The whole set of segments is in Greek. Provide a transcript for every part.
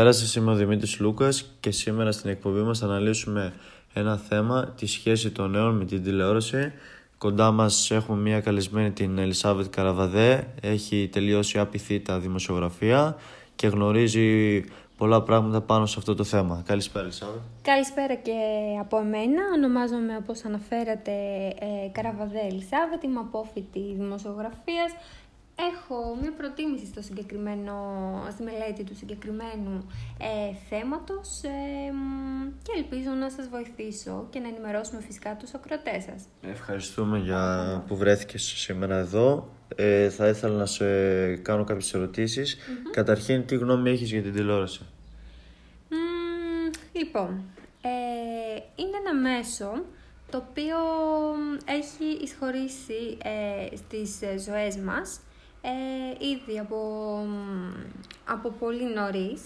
Καλησπέρα σας, είμαι ο Δημήτρης Λούκας και σήμερα στην εκπομπή μας θα αναλύσουμε ένα θέμα, τη σχέση των νέων με την τηλεόραση. Κοντά μας έχουμε μια καλεσμένη την Ελισάβετ Καραβαδέ, έχει τελειώσει άπειθη τα δημοσιογραφία και γνωρίζει πολλά πράγματα πάνω σε αυτό το θέμα. Καλησπέρα Ελισάβετ. Καλησπέρα και από εμένα. Ονομάζομαι όπως αναφέρατε ε, Καραβαδέ Ελισάβετ, είμαι απόφοιτης δημοσιογραφίας έχω μια προτίμηση στο συγκεκριμένο, στη μελέτη του συγκεκριμένου ε, θέματος ε, και ελπίζω να σας βοηθήσω και να ενημερώσουμε φυσικά τους ακροατές σας. Ευχαριστούμε για που βρέθηκες σήμερα εδώ. Ε, θα ήθελα να σε κάνω κάποιες ερωτήσεις. Καταρχήν, τι γνώμη έχεις για την τηλεόραση; λοιπόν, ε, είναι ένα μέσο το οποίο έχει εισχωρήσει ε, στις ε, ζωές μας ε, ήδη από, από πολύ νωρίς,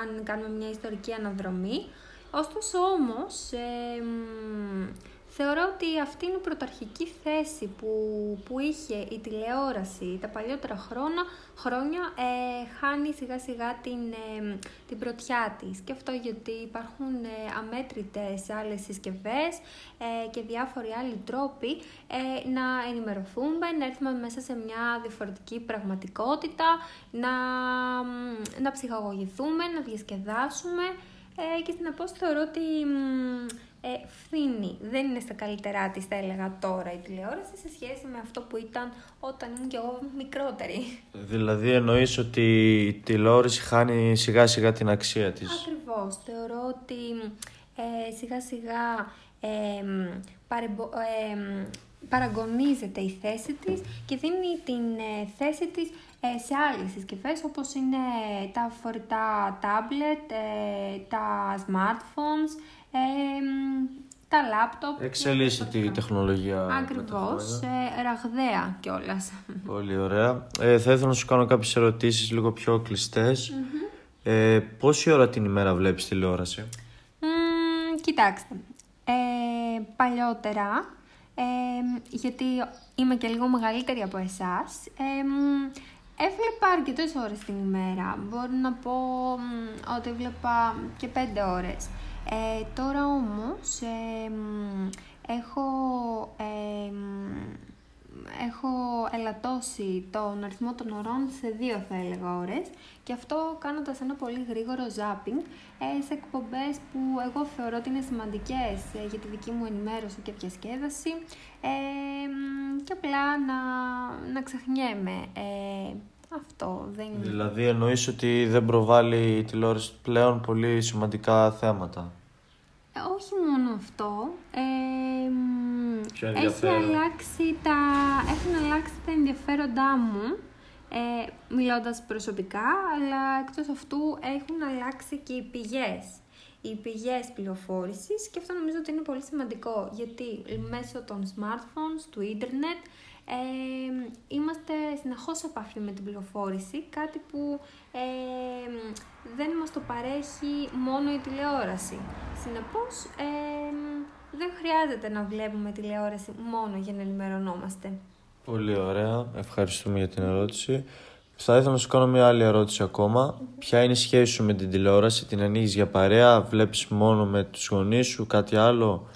αν κάνουμε μια ιστορική αναδρομή. Ωστόσο όμως, Θεωρώ ότι αυτή είναι η πρωταρχική θέση που, που είχε η τηλεόραση τα παλιότερα χρόνια, χρόνια ε, χάνει σιγά σιγά την, ε, την πρωτιά της. Και αυτό γιατί υπάρχουν ε, αμέτρητες άλλες συσκευές ε, και διάφοροι άλλοι τρόποι ε, να ενημερωθούμε, να έρθουμε μέσα σε μια διαφορετική πραγματικότητα, να, να ψυχαγωγηθούμε, να διασκεδάσουμε και στην απόσταση θεωρώ ότι ε, φθήνει. Δεν είναι στα καλύτερά της, θα έλεγα τώρα η τηλεόραση σε σχέση με αυτό που ήταν όταν ήμουν και εγώ μικρότερη. Δηλαδή εννοείς ότι η τηλεόραση χάνει σιγά σιγά την αξία της; Ακριβώς. Θεωρώ ότι ε, σιγά σιγά ε, παραγωνίζεται η θέση της και δίνει την ε, θέση της ε, σε άλλες συσκευές όπως είναι τα φορητά tablet, ε, τα smartphones, τα λάπτοπ. Εξελίσσεται η τεχνολογία. Ακριβώς. Ε, ραγδαία κιόλας. Πολύ ωραία. Ε, θα ήθελα να σου κάνω κάποιες ερωτήσεις λίγο πιο κλειστές. Mm-hmm. Ε, πόση ώρα την ημέρα βλέπεις τηλεόραση, mm, Κοιτάξτε. Ε, παλιότερα, ε, γιατί είμαι και λίγο μεγαλύτερη από εσάς, ε, έβλεπα αρκετές ώρες την ημέρα. Μπορώ να πω ότι έβλεπα και πέντε ώρες. Ε, τώρα όμως έχω, έχω ελαττώσει τον αριθμό των ωρών σε δύο θα έλεγα ώρες και αυτό κάνοντας ένα πολύ γρήγορο ζάπινγκ ε, σε εκπομπές που εγώ θεωρώ ότι είναι σημαντικές ε, για τη δική μου ενημέρωση και διασκέδαση και απλά να, να ξεχνιέμαι. Αυτό δεν είναι. Δηλαδή εννοείς ότι δεν προβάλλει η τηλεόραση πλέον πολύ σημαντικά θέματα; Ε, όχι μόνο αυτό. Ε, έχει αλλάξει τα, έχουν αλλάξει τα ενδιαφέροντά μου. Ε, μιλώντας προσωπικά, αλλά εκτός αυτού έχουν αλλάξει και οι πηγές. Οι πηγές πληροφόρησης και αυτό νομίζω ότι είναι πολύ σημαντικό γιατί μέσω των smartphones, του ίντερνετ ε, είμαστε συνεχώς σε επαφή με την πληροφόρηση, κάτι που ε, δεν μας το παρέχει μόνο η τηλεόραση. Συνεπώς, δεν χρειάζεται να βλέπουμε τηλεόραση μόνο για να ενημερωνόμαστε. Πολύ ωραία. Ευχαριστούμε για την ερώτηση. Θα ήθελα να σου κάνω μια άλλη ερώτηση ακόμα. Ποια είναι η σχέση σου με την τηλεόραση, την ανοίγεις για παρέα, βλέπεις μόνο με τους γονείς σου, κάτι άλλο;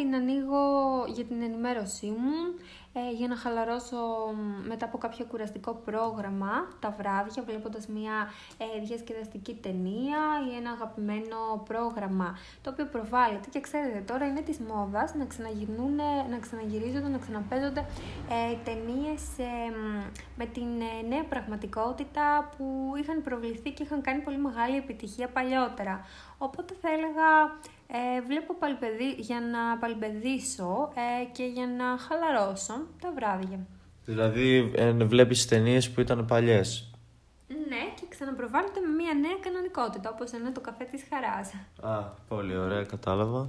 Την ανοίγω για την ενημέρωσή μου, ε, για να χαλαρώσω μετά από κάποιο κουραστικό πρόγραμμα τα βράδια, βλέποντας μια ε, διασκεδαστική ταινία ή ένα αγαπημένο πρόγραμμα το οποίο προβάλλεται και ξέρετε τώρα είναι της μόδας να ξαναγυρνούν, να ξαναγυρίζονται, να ξαναπέζονται ε, ταινίες ε, με την ε, νέα πραγματικότητα που είχαν προβληθεί και είχαν κάνει πολύ μεγάλη επιτυχία παλιότερα. Οπότε θα έλεγα ε, βλέπω παλπεδί, για να παλπεδίσω ε, και για να χαλαρώσω τα βράδια. Δηλαδή ε, βλέπεις ταινίες που ήταν παλιές. Ναι, και ξαναπροβάλλονται με μια νέα κανονικότητα, όπως είναι το καφέ της χαράς. Α, πολύ ωραία, κατάλαβα.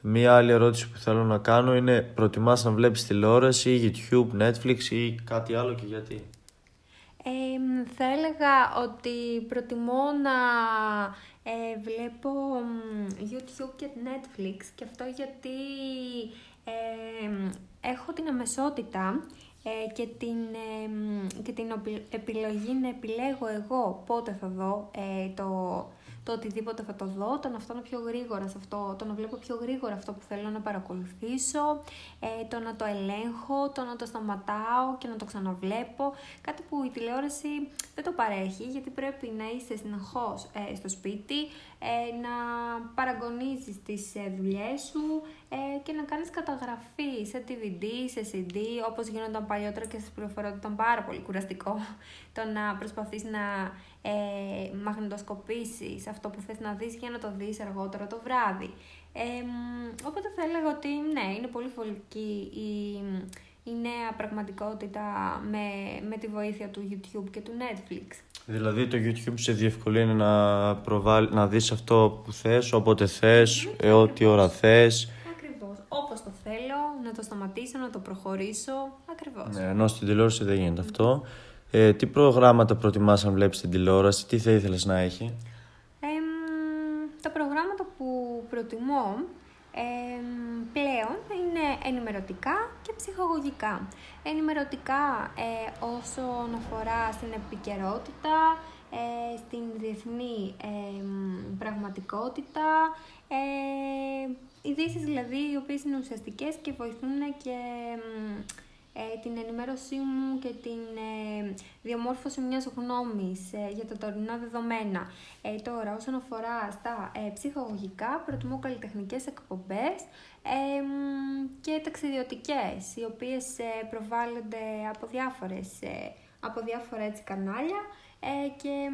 Μία άλλη ερώτηση που θέλω να κάνω είναι προτιμάς να βλέπεις τηλεόραση, YouTube, Netflix ή κάτι άλλο και γιατί; Ε, θα έλεγα ότι προτιμώ να ε, βλέπω YouTube και Netflix και αυτό γιατί ε, έχω την αμεσότητα ε, και, την, και την επιλογή να επιλέγω εγώ πότε θα δω ε, το, το οτιδήποτε θα το δω, το να φτάνω πιο γρήγορα σε αυτό, το να βλέπω πιο γρήγορα αυτό που θέλω να παρακολουθήσω, ε, το να το ελέγχω, το να το σταματάω και να το ξαναβλέπω. Κάτι που η τηλεόραση δεν το παρέχει γιατί πρέπει να είσαι συνεχώς ε, στο σπίτι, ε, να παραγωνίζεις τις ε, δουλειές σου ε, και να κάνεις καταγραφή σε DVD, σε CD, όπως γίνονταν παλιότερα και σας πληροφορώ ότι ήταν πάρα πολύ κουραστικό το να προσπαθείς να ε, μαγνητοσκοπήσεις αυτό που θες να δεις για να το δεις αργότερα το βράδυ. Ε, οπότε θα έλεγα ότι ναι, είναι πολύ φωλική η, η νέα πραγματικότητα με, με τη βοήθεια του YouTube και του Netflix. Δηλαδή το YouTube σε διευκολύνει να, προβάλλει, να δεις αυτό που θες, όποτε θες, ε, ό,τι ώρα θες. Ακριβώς. Όπως το θέλω, να το σταματήσω, να το προχωρήσω. Ακριβώς. Ναι, ενώ στην τηλεόραση δεν γίνεται αυτό. Ε, τι προγράμματα προτιμάς αν βλέπεις την τηλεόραση, τι θα ήθελες να έχει; Ε, τα προγράμματα που προτιμώ ε, πλέον είναι ενημερωτικά και ψυχαγωγικά. Ενημερωτικά ε, όσον αφορά στην επικαιρότητα, ε, στην διεθνή πραγματικότητα, ε, ειδήσεις δηλαδή οι οποίες είναι ουσιαστικές και βοηθούν και ε, την ενημέρωσή μου και την ε, διαμόρφωση μιας γνώμης ε, για τα τωρινά δεδομένα. Ε, τώρα, όσον αφορά στα ε, ψυχολογικά, προτιμώ καλλιτεχνικές εκπομπές και ταξιδιωτικές, οι οποίες προβάλλονται από, διάφορες, από διάφορα έτσι, κανάλια και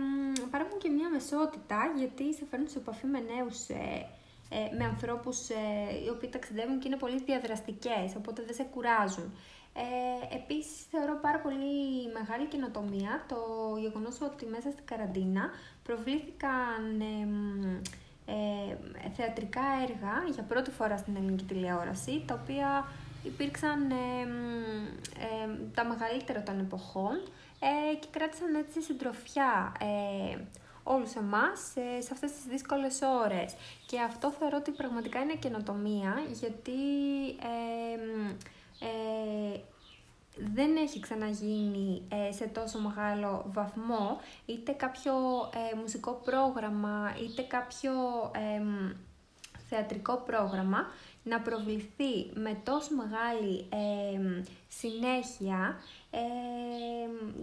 παράγουν και μια μεσότητα, γιατί σε φέρνουν σε επαφή με νέους με ανθρώπους οι οποίοι ταξιδεύουν και είναι πολύ διαδραστικές, οπότε δεν σε κουράζουν. Ε, επίσης θεωρώ πάρα πολύ μεγάλη καινοτομία το γεγονός ότι μέσα στην καραντίνα προβλήθηκαν ε, θεατρικά έργα για πρώτη φορά στην ελληνική τηλεόραση τα οποία υπήρξαν τα μεγαλύτερα των εποχών ε, και κράτησαν έτσι συντροφιά ε, όλους εμάς ε, σε αυτές τις δύσκολες ώρες. Και αυτό θεωρώ ότι πραγματικά είναι καινοτομία γιατί ε, δεν έχει ξαναγίνει ε, σε τόσο μεγάλο βαθμό είτε κάποιο ε, μουσικό πρόγραμμα είτε κάποιο θεατρικό πρόγραμμα να προβληθεί με τόσο μεγάλη συνέχεια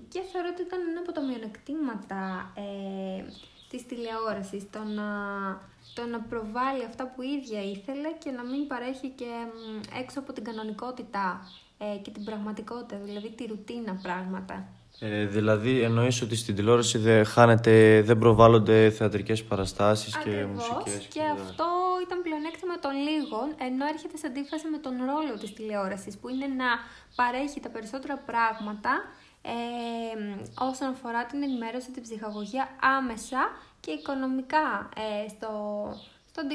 και θεωρώ ότι ήταν ένα από τα μειονεκτήματα ε, της τηλεόρασης το να, το να προβάλλει αυτά που η ίδια ήθελε και να μην παρέχει και έξω από την κανονικότητα ε, και την πραγματικότητα, δηλαδή τη ρουτίνα πράγματα. Ε, δηλαδή εννοείς ότι στην τηλεόραση δεν, χάνεται, δεν προβάλλονται θεατρικές παραστάσεις και μουσικές. Και, και αυτό ήταν πλεονέκτημα των λίγων, ενώ έρχεται σε αντίφαση με τον ρόλο της τηλεόρασης, που είναι να παρέχει τα περισσότερα πράγματα ε, όσον αφορά την ενημέρωση, την ψυχαγωγία άμεσα και οικονομικά ε, στο, στον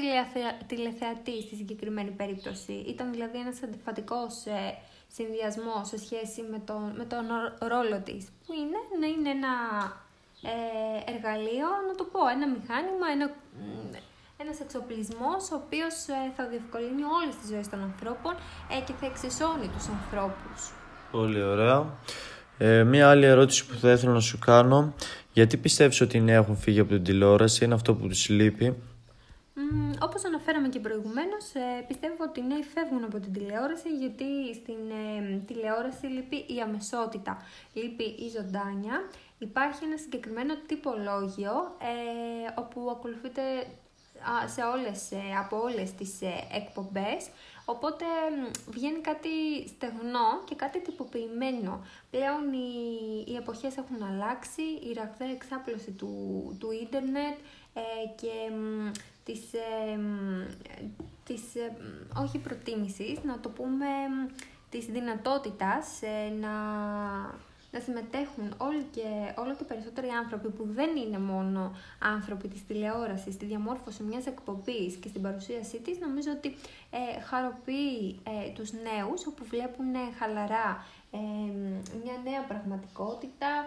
τηλεθεατή στη συγκεκριμένη περίπτωση. Ήταν δηλαδή ένας αντιφατικός ε, συνδυασμός σε σχέση με τον, με τον ρόλο της, που είναι να είναι ένα ε, εργαλείο, να το πω, ένα μηχάνημα, ένα, ένας εξοπλισμός ο οποίος ε, θα διευκολύνει όλες τις ζωές των ανθρώπων ε, και θα εξισώνει τους ανθρώπους. Πολύ ωραία. Ε, μία άλλη ερώτηση που θα ήθελα να σου κάνω, γιατί πιστεύεις ότι οι νέοι έχουν φύγει από την τηλεόραση, είναι αυτό που τους λείπει; Mm, όπως αναφέραμε και προηγουμένως, ε, πιστεύω ότι οι νέοι φεύγουν από την τηλεόραση γιατί στην ε, τηλεόραση λείπει η αμεσότητα, λείπει η ζωντάνια. Υπάρχει ένα συγκεκριμένο τυπολόγιο ε, όπου ακολουθείται σε όλες, ε, από όλες τις εκπομπές Οπότε βγαίνει κάτι στεγνό και κάτι τυποποιημένο. Πλέον οι, οι εποχές έχουν αλλάξει, η ραγδαία εξάπλωση του, του ίντερνετ και της, ε, της ε, όχι προτίμησης, να το πούμε της δυνατότητας ε, να, να συμμετέχουν όλοι και, όλο και περισσότεροι άνθρωποι που δεν είναι μόνο άνθρωποι της τηλεόρασης στη διαμόρφωση μιας εκπομπής και στην παρουσίασή της νομίζω ότι ε, χαροποιεί ε, τους νέους όπου βλέπουν χαλαρά μια νέα πραγματικότητα,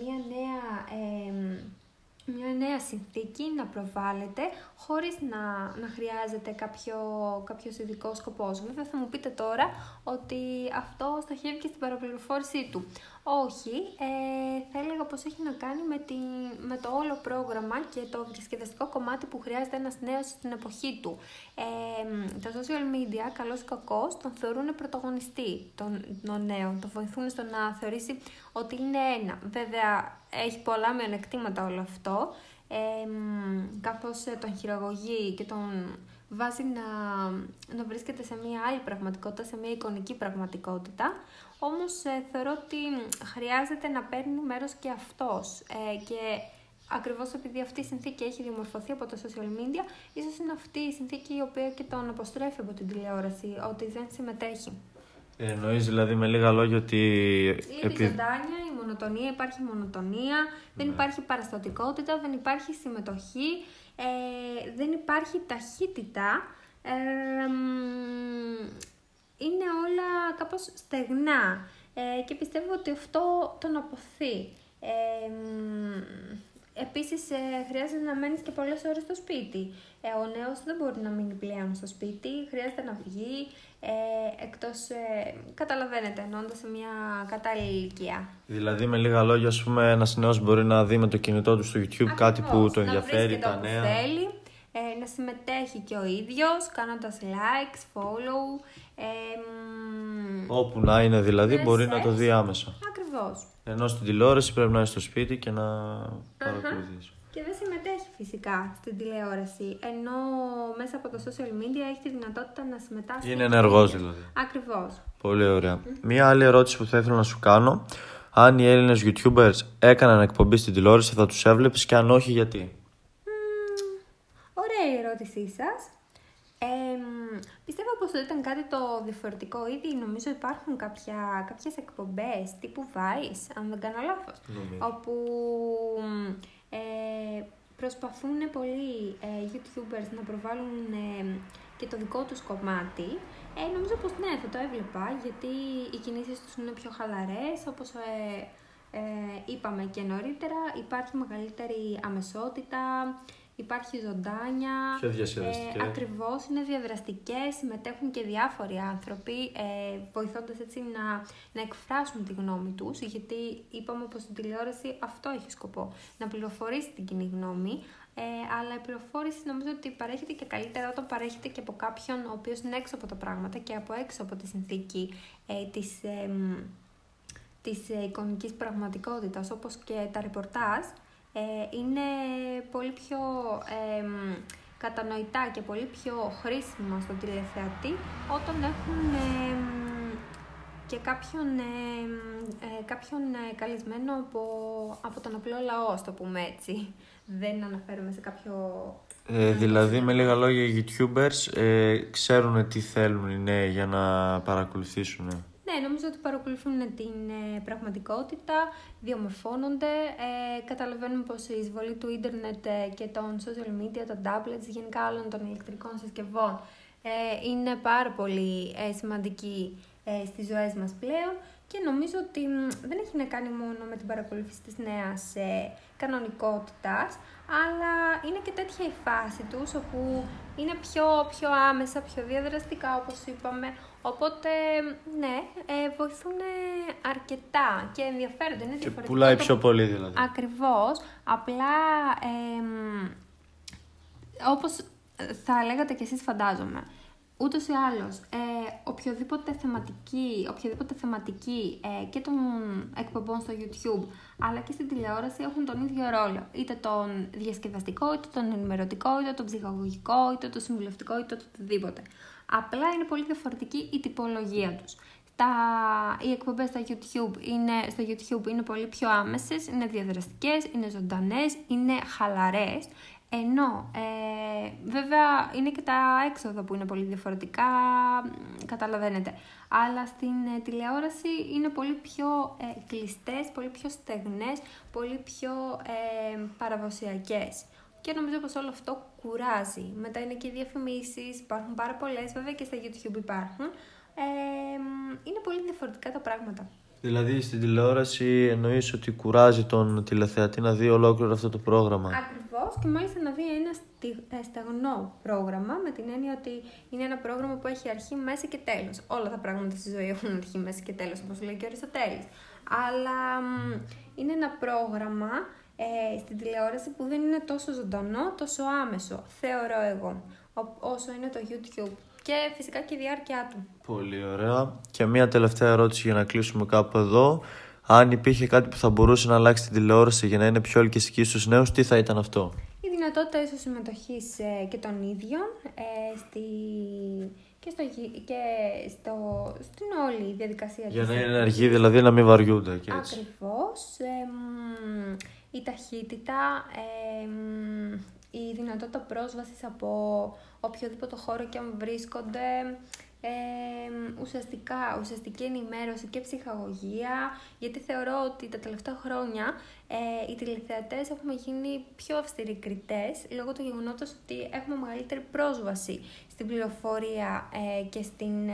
μια νέα μια νέα συνθήκη να προβάλλεται χωρίς να, να χρειάζεται κάποιο, κάποιος ειδικός σκοπός. Βέβαια θα μου πείτε τώρα ότι αυτό στοχεύει και στην παραπληροφόρησή του. Όχι, ε, θα έλεγα πως έχει να κάνει με, τη, με το όλο πρόγραμμα και το διασκεδαστικό κομμάτι που χρειάζεται ένας νέος στην εποχή του. Ε, τα social media, καλός ή κακός, τον θεωρούν πρωταγωνιστή των, των νέων, τον βοηθούν στο να θεωρήσει ότι είναι ένα. Βέβαια, έχει πολλά μειονεκτήματα όλο αυτό, ε, καθώς τον χειραγωγεί και τον βάζει να, να βρίσκεται σε μια άλλη πραγματικότητα, σε μια εικονική πραγματικότητα. Όμως ε, θεωρώ ότι χρειάζεται να παίρνει μέρος και αυτός ε, και ακριβώς επειδή αυτή η συνθήκη έχει διαμορφωθεί από τα social media, ίσως είναι αυτή η συνθήκη η οποία και τον αποστρέφει από την τηλεόραση, ότι δεν συμμετέχει. Ε, εννοείς δηλαδή με λίγα λόγια ότι... Είναι επί... ζωντάνια, η μονοτονία, υπάρχει μονοτονία, δεν ναι. υπάρχει παραστατικότητα, δεν υπάρχει συμμετοχή, ε, δεν υπάρχει ταχύτητα. Ε, είναι όλα κάπως στεγνά ε, και πιστεύω ότι αυτό τον αποθεί. Ε, επίσης ε, χρειάζεται να μένεις και πολλές ώρες στο σπίτι. Ε, ο νέος δεν μπορεί να μείνει πλέον στο σπίτι, χρειάζεται να βγει, ε, εκτός, ε, καταλαβαίνετε, ενώντα σε μια κατάλληλη ηλικία. Δηλαδή με λίγα λόγια, ας πούμε, ένας νέος μπορεί να δει με το κινητό του στο YouTube κάτι που το ενδιαφέρει, τα νέα. Θέλει, ε, να συμμετέχει και ο ίδιος, κάνοντας likes, follow, Όπου να είναι δηλαδή μπορεί να το δει άμεσα. Ακριβώς. Ενώ στην τηλεόραση πρέπει να είναι στο σπίτι και να παρακολουθείς. Και δεν συμμετέχει φυσικά στην τηλεόραση, ενώ μέσα από τα social media έχει τη δυνατότητα να συμμετάσχει. Είναι ενεργός δηλαδή. Ακριβώς. Πολύ ωραία. Μία άλλη ερώτηση που θα ήθελα να σου κάνω. Αν οι Έλληνες YouTubers έκαναν εκπομπή στην τηλεόραση, θα τους έβλεπες και αν όχι, γιατί; Ωραία η ερώτησή σας. Ε, πιστεύω πως ήταν κάτι το διαφορετικό ήδη. Νομίζω υπάρχουν κάποια, κάποιες εκπομπές τύπου Vice, αν δεν κάνω λάθος, όπου ε, προσπαθούν πολλοί ε, YouTubers να προβάλλουν ε, και το δικό τους κομμάτι. Ε, νομίζω πως ναι, θα το έβλεπα, γιατί οι κινήσεις τους είναι πιο χαλαρές, όπως ε, ε, είπαμε και νωρίτερα, υπάρχει μεγαλύτερη αμεσότητα, υπάρχει ζωντάνια. Πιο διασκεδαστικές. Ε, ακριβώς, είναι διαδραστικές, συμμετέχουν και διάφοροι άνθρωποι, ε, βοηθώντας έτσι να, να εκφράσουν τη γνώμη τους, γιατί είπαμε πως στην τηλεόραση αυτό έχει σκοπό, να πληροφορήσει την κοινή γνώμη, ε, αλλά η πληροφόρηση νομίζω ότι παρέχεται και καλύτερα όταν παρέχεται και από κάποιον ο οποίος είναι έξω από τα πράγματα και από έξω από τη συνθήκη ε, της, ε, της ε, εικονικής πραγματικότητας, όπως και τα ρεπορτάζ, ε, είναι πολύ πιο κατανοητά και πολύ πιο χρήσιμα στον τηλεθεατή όταν έχουν και κάποιον, ε, κάποιον καλεσμένο από, από τον απλό λαό, το πούμε έτσι. Δεν αναφέρομαι σε κάποιο... Ε, δηλαδή, με λίγα λόγια, οι YouTubers ε, ξέρουν τι θέλουν οι νέοι για να παρακολουθήσουν. Ναι, νομίζω ότι παρακολουθούν την ε, πραγματικότητα, διαμορφώνονται, ε, καταλαβαίνουν πως η εισβολή του ίντερνετ ε, και των social media, των tablets, γενικά όλων των ηλεκτρικών συσκευών, ε, είναι πάρα πολύ ε, σημαντική ε, στις ζωές μας πλέον. Και νομίζω ότι δεν έχει να κάνει μόνο με την παρακολούθηση της νέας ε, κανονικότητας, αλλά είναι και τέτοια η φάση τους, όπου είναι πιο, πιο άμεσα, πιο διαδραστικά, όπως είπαμε, οπότε, ναι, ε, βοηθούν αρκετά και ενδιαφέρονται, είναι Και πουλάει πιο πολύ, δηλαδή. Ακριβώς, απλά, ε, όπως θα λέγατε κι εσείς φαντάζομαι, Ούτως ή άλλως, ε, οποιοδήποτε θεματική, οποιοδήποτε θεματική ε, και των εκπομπών στο YouTube αλλά και στην τηλεόραση έχουν τον ίδιο ρόλο. Είτε τον διασκεδαστικό, είτε τον ενημερωτικό, είτε τον ψυχαγωγικό, είτε τον συμβουλευτικό, είτε το οτιδήποτε. Απλά είναι πολύ διαφορετική η τυπολογία τους. Τα, οι εκπομπές στα YouTube είναι, στο YouTube είναι πολύ πιο άμεσες, είναι διαδραστικές, είναι ζωντανές, είναι χαλαρές. Ενώ, ε, βέβαια, είναι και τα έξοδα που είναι πολύ διαφορετικά, καταλαβαίνετε. Αλλά στην ε, τηλεόραση είναι πολύ πιο ε, κλειστές, πολύ πιο στεγνές, πολύ πιο ε, παραδοσιακές. Και νομίζω πως όλο αυτό κουράζει. Μετά είναι και οι διαφημίσεις, υπάρχουν πάρα πολλές, βέβαια και στα YouTube υπάρχουν. Ε, είναι πολύ διαφορετικά τα πράγματα. Δηλαδή στην τηλεόραση εννοείς ότι κουράζει τον τηλεθεατή να δει ολόκληρο αυτό το πρόγραμμα; Ακριβώς και μάλιστα να δει ένα ε, στεγνό πρόγραμμα με την έννοια ότι είναι ένα πρόγραμμα που έχει αρχή, μέση και τέλος. Όλα τα πράγματα στη ζωή έχουν αρχή, μέση και τέλος, όπως λέει και ο Αριστοτέλης. Αλλά είναι ένα πρόγραμμα ε, στην τηλεόραση που δεν είναι τόσο ζωντανό, τόσο άμεσο, θεωρώ εγώ, όσο είναι το YouTube και φυσικά και η διάρκεια του. Πολύ ωραία. Και μία τελευταία ερώτηση για να κλείσουμε κάπου εδώ. Αν υπήρχε κάτι που θα μπορούσε να αλλάξει την τηλεόραση για να είναι πιο ελκυστική στους νέους, τι θα ήταν αυτό; Η δυνατότητα ίσως συμμετοχής ε, και των ίδιων ε, στη... και, στο, και στο, στην όλη διαδικασία Για να είναι ενεργή, δηλαδή να μην βαριούνται και έτσι. Ακριβώς. Η ταχύτητα, η δυνατότητα πρόσβασης από οποιοδήποτε χώρο και αν βρίσκονται, ε, ουσιαστικά, ουσιαστική ενημέρωση και ψυχαγωγία, γιατί θεωρώ ότι τα τελευταία χρόνια ε, οι τηλεθεατές έχουμε γίνει πιο αυστηροί κριτές, λόγω του γεγονότος ότι έχουμε μεγαλύτερη πρόσβαση στην πληροφορία ε, και στην...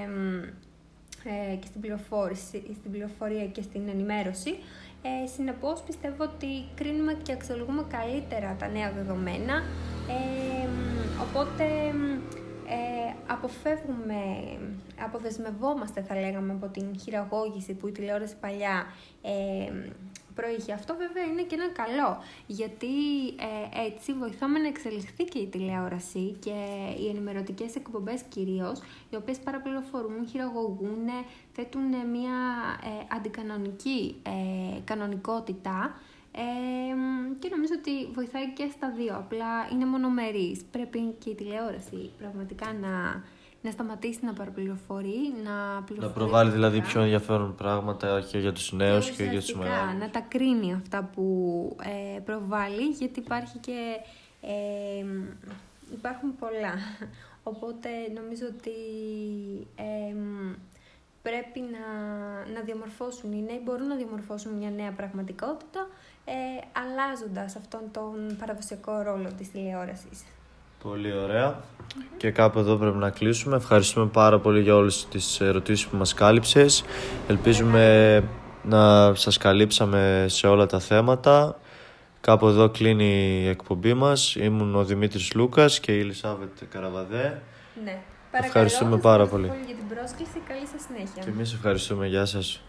Ε, και στην, πληροφόρηση, στην πληροφορία και στην ενημέρωση. Ε, συνεπώς πιστεύω ότι κρίνουμε και αξιολογούμε καλύτερα τα νέα δεδομένα, ε, οπότε ε, αποφεύγουμε, αποδεσμευόμαστε θα λέγαμε από την χειραγώγηση που η τηλεόραση παλιά ε, προείχε. Αυτό βέβαια είναι και ένα καλό, γιατί ε, έτσι βοηθάμε να εξελιχθεί και η τηλεόραση και οι ενημερωτικές εκπομπές κυρίως, οι οποίες παραπληροφορούν, χειραγωγούν, θέτουν μια ε, αντικανονική ε, κανονικότητα και νομίζω ότι βοηθάει και στα δύο, απλά είναι μονομερής. Πρέπει και η τηλεόραση πραγματικά να, να σταματήσει να παραπληροφορεί, να πληροφορεί. Να προβάλλει δηλαδή πιο ενδιαφέρον πράγματα και για τους νέους και, για τους μεγάλους. Να τα κρίνει αυτά που ε, προβάλλει, γιατί υπάρχει και... Ε, υπάρχουν πολλά. Οπότε νομίζω ότι πρέπει να, να διαμορφώσουν οι νέοι, μπορούν να διαμορφώσουν μια νέα πραγματικότητα ε, αλλάζοντας αυτόν τον παραδοσιακό ρόλο της τηλεόρασης. Πολύ ωραία. Και κάπου εδώ πρέπει να κλείσουμε. Ευχαριστούμε πάρα πολύ για όλες τις ερωτήσεις που μας κάλυψες. Ελπίζουμε να σας καλύψαμε σε όλα τα θέματα. Κάπου εδώ κλείνει η εκπομπή μας. Ήμουν ο Δημήτρης Λούκας και η Ελισάβετ Καραβαδέ. Ναι. Ευχαριστούμε πάρα πολύ. για την πρόσκληση. Καλή σας συνέχεια. Και εμείς ευχαριστούμε. Γεια σας.